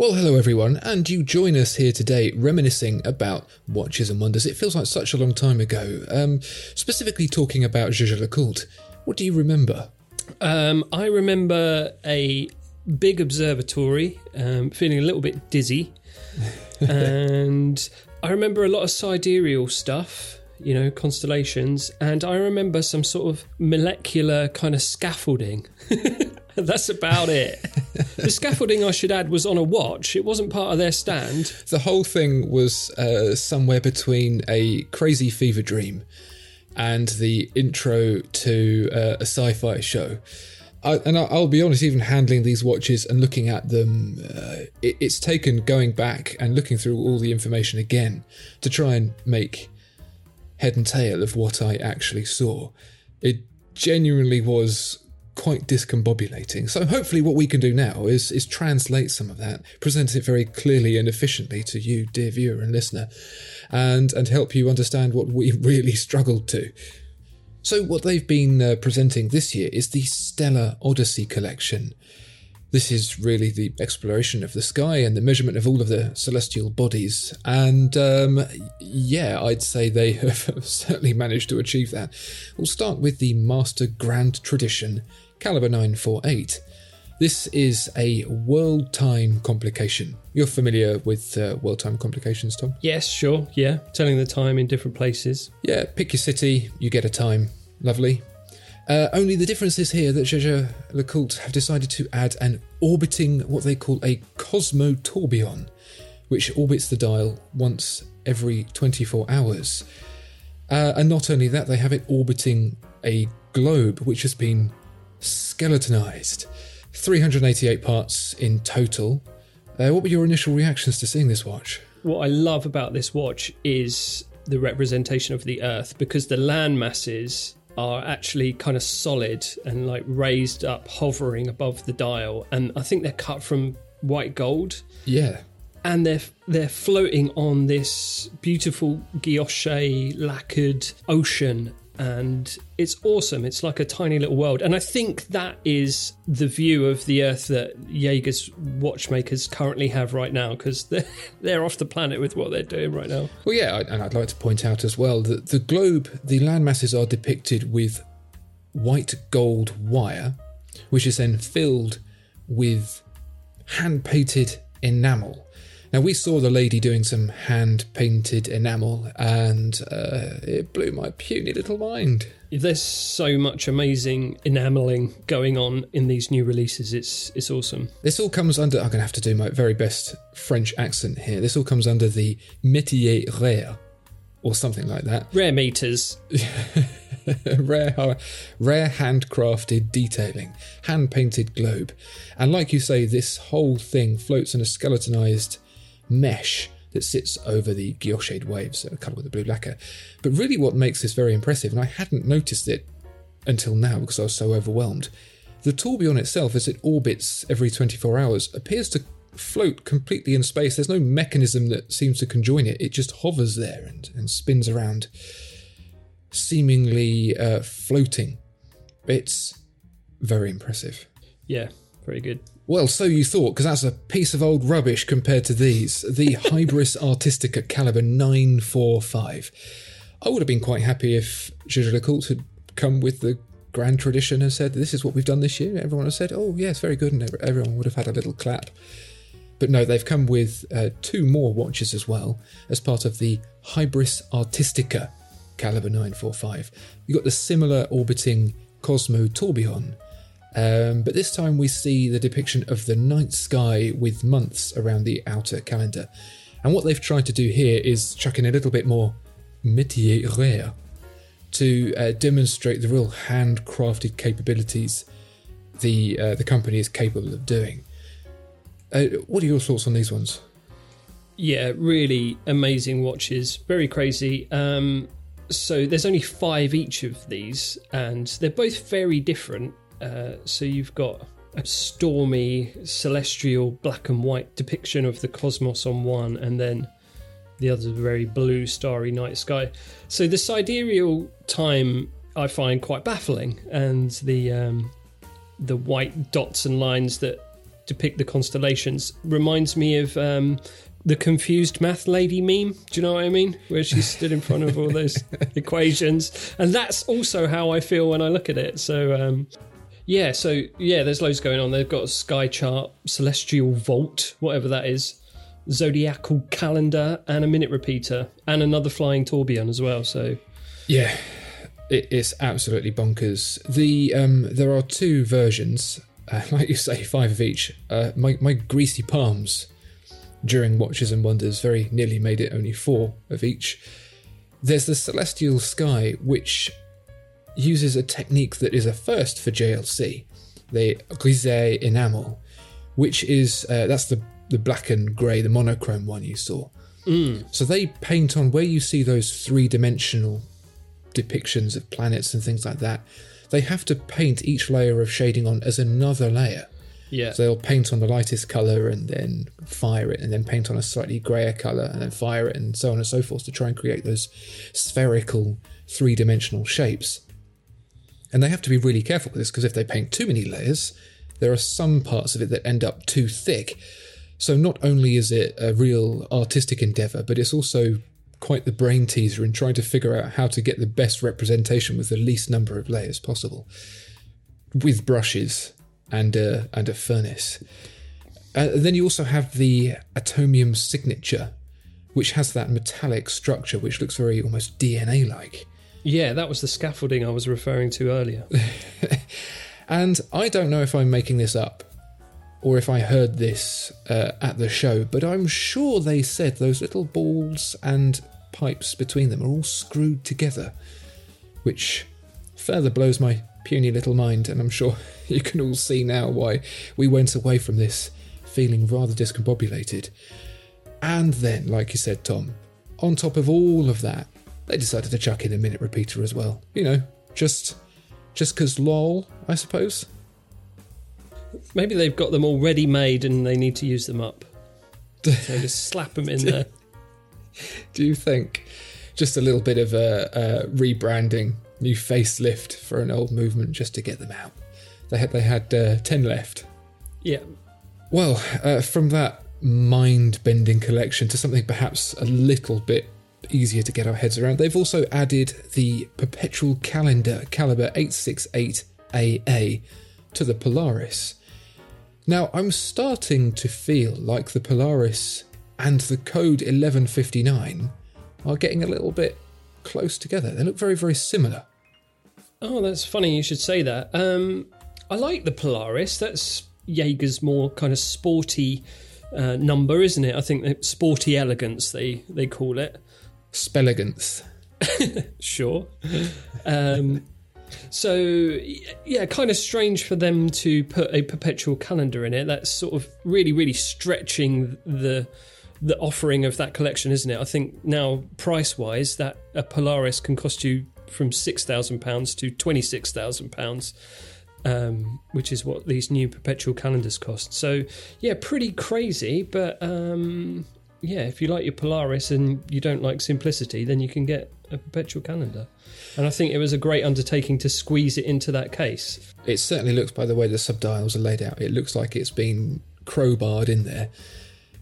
Well, hello everyone, and you join us here today reminiscing about Watches and Wonders. It feels like such a long time ago. Um, specifically talking about Jaeger LeCoultre. What do you remember? Um, I remember a big observatory, um, feeling a little bit dizzy, and I remember a lot of sidereal stuff, you know, constellations, and I remember some sort of molecular kind of scaffolding. That's about it. the scaffolding, I should add, was on a watch. It wasn't part of their stand. The whole thing was uh, somewhere between a crazy fever dream and the intro to uh, a sci fi show. I, and I'll be honest, even handling these watches and looking at them, uh, it, it's taken going back and looking through all the information again to try and make head and tail of what I actually saw. It genuinely was quite discombobulating. So hopefully what we can do now is is translate some of that, present it very clearly and efficiently to you, dear viewer and listener, and and help you understand what we really struggled to. So what they've been uh, presenting this year is the Stellar Odyssey collection. This is really the exploration of the sky and the measurement of all of the celestial bodies. And um, yeah, I'd say they have certainly managed to achieve that. We'll start with the Master Grand Tradition Caliber 948. This is a world time complication. You're familiar with uh, world time complications, Tom? Yes, sure. Yeah, telling the time in different places. Yeah, pick your city, you get a time. Lovely. Uh, only the difference is here that Jaeger LeCoultre have decided to add an orbiting, what they call a cosmotourbillon, which orbits the dial once every 24 hours. Uh, and not only that, they have it orbiting a globe which has been skeletonized. 388 parts in total. Uh, what were your initial reactions to seeing this watch? What I love about this watch is the representation of the Earth because the land masses are actually kind of solid and like raised up, hovering above the dial. And I think they're cut from white gold. Yeah. And they're they're floating on this beautiful guilloche lacquered ocean and it's awesome. It's like a tiny little world. And I think that is the view of the Earth that Jaeger's watchmakers currently have right now because they're, they're off the planet with what they're doing right now. Well, yeah, and I'd like to point out as well that the globe, the land masses are depicted with white gold wire, which is then filled with hand painted enamel. Now, we saw the lady doing some hand painted enamel, and uh, it blew my puny little mind. There's so much amazing enameling going on in these new releases. It's it's awesome. This all comes under. I'm going to have to do my very best French accent here. This all comes under the métier rare, or something like that. Rare meters. rare, rare handcrafted detailing, hand painted globe, and like you say, this whole thing floats in a skeletonized mesh that sits over the guilloche waves that are coloured with a blue lacquer. But really, what makes this very impressive, and I hadn't noticed it until now because I was so overwhelmed, the tourbillon itself, as it orbits every 24 hours, appears to float completely in space. There's no mechanism that seems to conjoin it, it just hovers there and, and spins around, seemingly uh, floating. It's very impressive. Yeah, very good. Well, so you thought, because that's a piece of old rubbish compared to these. The Hybris Artistica Caliber 945. I would have been quite happy if de Cult had come with the grand tradition and said, This is what we've done this year. Everyone has said, Oh, yes, very good. And everyone would have had a little clap. But no, they've come with uh, two more watches as well as part of the Hybris Artistica caliber 945. You've got the similar orbiting Cosmo Tourbillon, um, but this time we see the depiction of the night sky with months around the outer calendar. And what they've tried to do here is chuck in a little bit more métier rare to uh, demonstrate the real handcrafted capabilities the uh, the company is capable of doing. Uh, what are your thoughts on these ones? Yeah, really amazing watches. Very crazy. Um, so there's only five each of these, and they're both very different. Uh, so you've got a stormy, celestial, black and white depiction of the cosmos on one, and then the other is a very blue, starry night sky. So the sidereal time I find quite baffling, and the um, the white dots and lines that depict the constellations reminds me of um, the confused math lady meme. Do you know what I mean? Where she stood in front of all those equations, and that's also how I feel when I look at it. So. Um, yeah, so yeah, there's loads going on. They've got a sky chart, celestial vault, whatever that is, zodiacal calendar, and a minute repeater, and another flying tourbillon as well. So yeah, it, it's absolutely bonkers. The um, there are two versions, uh, like you say, five of each. Uh, my my greasy palms during Watches and Wonders very nearly made it only four of each. There's the celestial sky, which uses a technique that is a first for JLC, the grisaille enamel, which is uh, that's the the black and grey, the monochrome one you saw. Mm. So they paint on where you see those three dimensional depictions of planets and things like that. They have to paint each layer of shading on as another layer. yeah, So they'll paint on the lightest colour and then fire it, and then paint on a slightly greyer colour and then fire it, and so on and so forth to try and create those spherical three dimensional shapes. And they have to be really careful with this because if they paint too many layers, there are some parts of it that end up too thick. So not only is it a real artistic endeavour, but it's also quite the brain teaser in trying to figure out how to get the best representation with the least number of layers possible with brushes and a, and a furnace. Uh, then you also have the atomium signature, which has that metallic structure which looks very almost DNA like. Yeah, that was the scaffolding I was referring to earlier. And I don't know if I'm making this up or if I heard this uh, at the show, but I'm sure they said those little balls and pipes between them are all screwed together, which further blows my puny little mind. And I'm sure you can all see now why we went away from this feeling rather discombobulated. And then, like you said, Tom, on top of all of that, they decided to chuck in a minute repeater as well. You know, just just because lol, I suppose. Maybe they've got them already made and they need to use them up. So just slap them in there. Do you think just a little bit of a, a rebranding, new facelift for an old movement just to get them out? They had they had uh, ten left. Yeah, Well, uh, from that mind-bending collection to something perhaps a little bit easier to get our heads around, they've also added the perpetual calendar caliber 868AA to the Polaris. Now, I'm starting to feel like the Polaris and the code 1159 are getting a little bit close together. They look very, very similar. Oh, that's funny you should say that. Um, I like the Polaris. That's Jaeger's more kind of sporty uh, number, isn't it? I think sporty elegance they they call it. Spelligance. Sure. Um, so yeah, kind of strange for them to put a perpetual calendar in it. That's sort of really, really stretching the the offering of that collection, isn't it? I think now price wise, that a Polaris can cost you from six thousand pounds to twenty six thousand pounds. Um, which is what these new perpetual calendars cost. So, yeah, pretty crazy. But um, yeah, if you like your Polaris and you don't like simplicity, then you can get a perpetual calendar. And I think it was a great undertaking to squeeze it into that case. It certainly looks by the way the subdials are laid out. It looks like it's been crowbarred in there.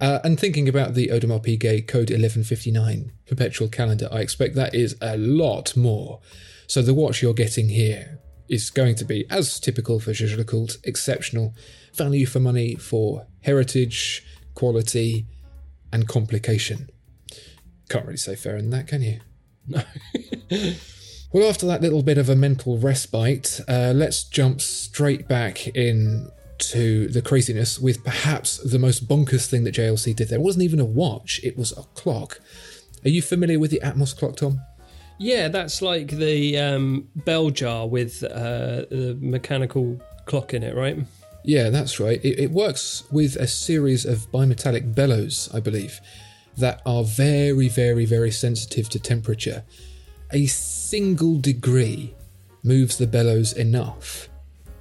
Uh, and thinking about the Audemars Piguet Code 1159 perpetual calendar, I expect that is a lot more. So the watch you're getting here is going to be, as typical for Jaeger Lecoultre, exceptional value for money for heritage, quality, and complication. Can't really say fairer than that, can you? No. well, after that little bit of a mental respite, uh, let's jump straight back in to the craziness with perhaps the most bonkers thing that JLC did there. It wasn't even a watch, it was a clock. Are you familiar with the Atmos clock, Tom? Yeah, that's like the um, bell jar with uh, the mechanical clock in it, right? Yeah, that's right. It, it works with a series of bimetallic bellows, I believe, that are very, very, very sensitive to temperature. A single degree moves the bellows enough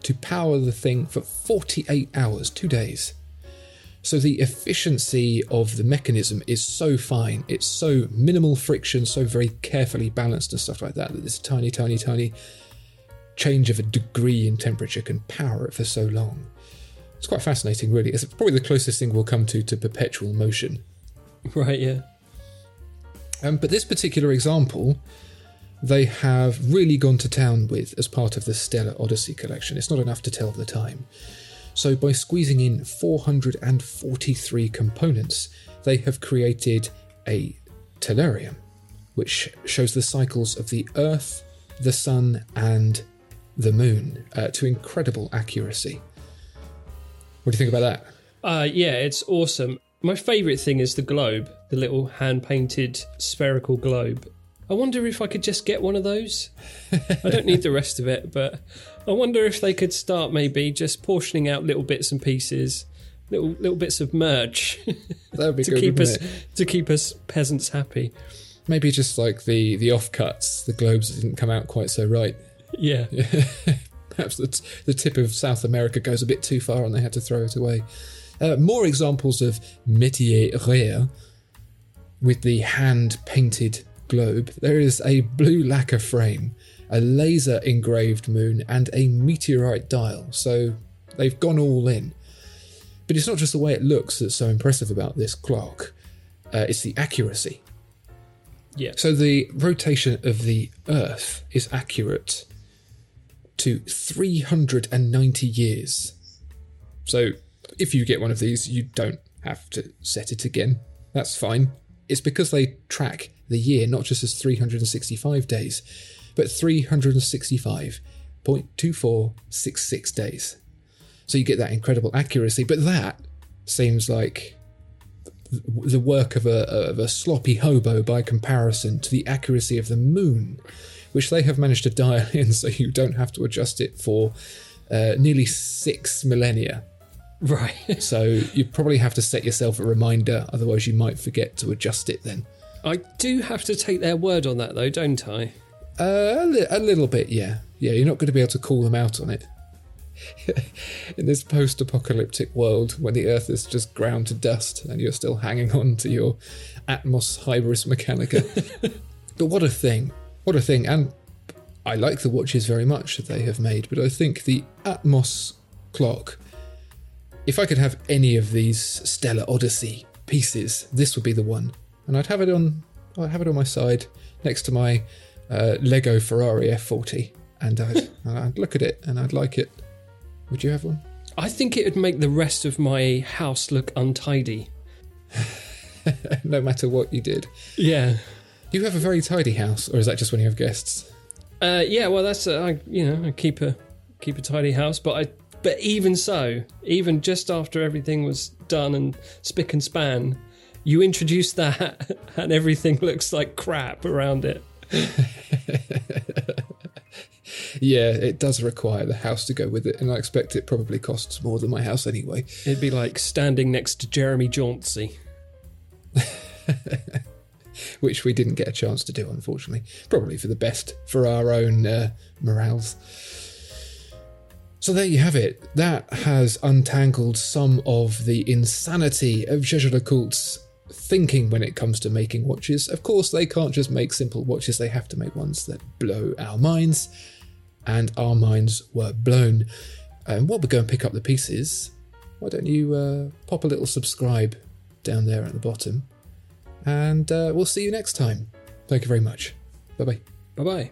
to power the thing for 48 hours, two days. So the efficiency of the mechanism is so fine, it's so minimal friction, so very carefully balanced and stuff like that, that this tiny, tiny, tiny change of a degree in temperature can power it for so long. It's quite fascinating, really. It's probably the closest thing we'll come to to perpetual motion. Right, yeah. Um, but this particular example they have really gone to town with as part of the Stellar Odyssey collection. It's not enough to tell the time. So, by squeezing in 443 components, they have created a tellurium, which shows the cycles of the Earth, the Sun, and the Moon uh, to incredible accuracy. What do you think about that? Uh, yeah, it's awesome. My favourite thing is the globe, the little hand painted spherical globe. I wonder if I could just get one of those. I don't need the rest of it, but I wonder if they could start maybe just portioning out little bits and pieces, little little bits of merch that would be to good, keep us it? to keep us peasants happy. Maybe just like the the offcuts, the globes didn't come out quite so right. Yeah. Perhaps the, t- the tip of South America goes a bit too far and they had to throw it away. Uh, more examples of métier rare with the hand painted globe, there is a blue lacquer frame, a laser engraved moon, and a meteorite dial. So they've gone all in. But it's not just the way it looks that's so impressive about this clock, uh, it's the accuracy. Yeah. So the rotation of the Earth is accurate to 390 years. So if you get one of these, you don't have to set it again. That's fine. It's because they track the year not just as 365 days, but 365.2466 days. So you get that incredible accuracy, but that seems like the work of a, of a sloppy hobo by comparison to the accuracy of the moon, which they have managed to dial in so you don't have to adjust it for uh, nearly six millennia. Right. so you probably have to set yourself a reminder, otherwise, you might forget to adjust it then. I do have to take their word on that, though, don't I? Uh, a, li- a little bit, yeah. Yeah, you're not going to be able to call them out on it. In this post apocalyptic world, when the Earth is just ground to dust and you're still hanging on to your Atmos Hybris Mechanica. but what a thing. What a thing. And I like the watches very much that they have made, but I think the Atmos clock, if I could have any of these Stellar Odyssey pieces, this would be the one and I'd have it on I'd have it on my side next to my uh, Lego Ferrari F40, and I'd, I'd look at it and I'd like it. Would you have one? I think it would make the rest of my house look untidy. no matter what you did. Yeah. You have a very tidy house, or is that just when you have guests? Uh, yeah, well, that's uh, I, you know, I keep a keep a tidy house, but I but even so, even just after everything was done and spick and span, you introduce that and everything looks like crap around it. yeah, it does require the house to go with it, and I expect it probably costs more than my house anyway. It'd be like standing next to Jeremy Jauncey. Which we didn't get a chance to do, unfortunately. Probably for the best for our own uh, morales. So there you have it. That has untangled some of the insanity of Jaeger-LeCoultre's thinking when it comes to making watches. Of course, they can't just make simple watches, they have to make ones that blow our minds, and our minds were blown. And while we go and pick up the pieces, why don't you uh, pop a little subscribe down there at the bottom. And uh, we'll see you next time. Thank you very much. Bye bye. Bye bye.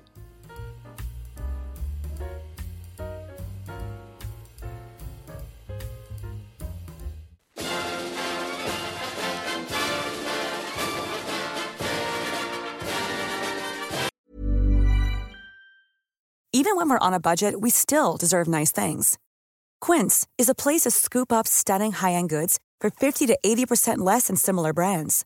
Even when we're on a budget, we still deserve nice things. Quince is a place to scoop up stunning high end goods for 50 to 80% less than similar brands.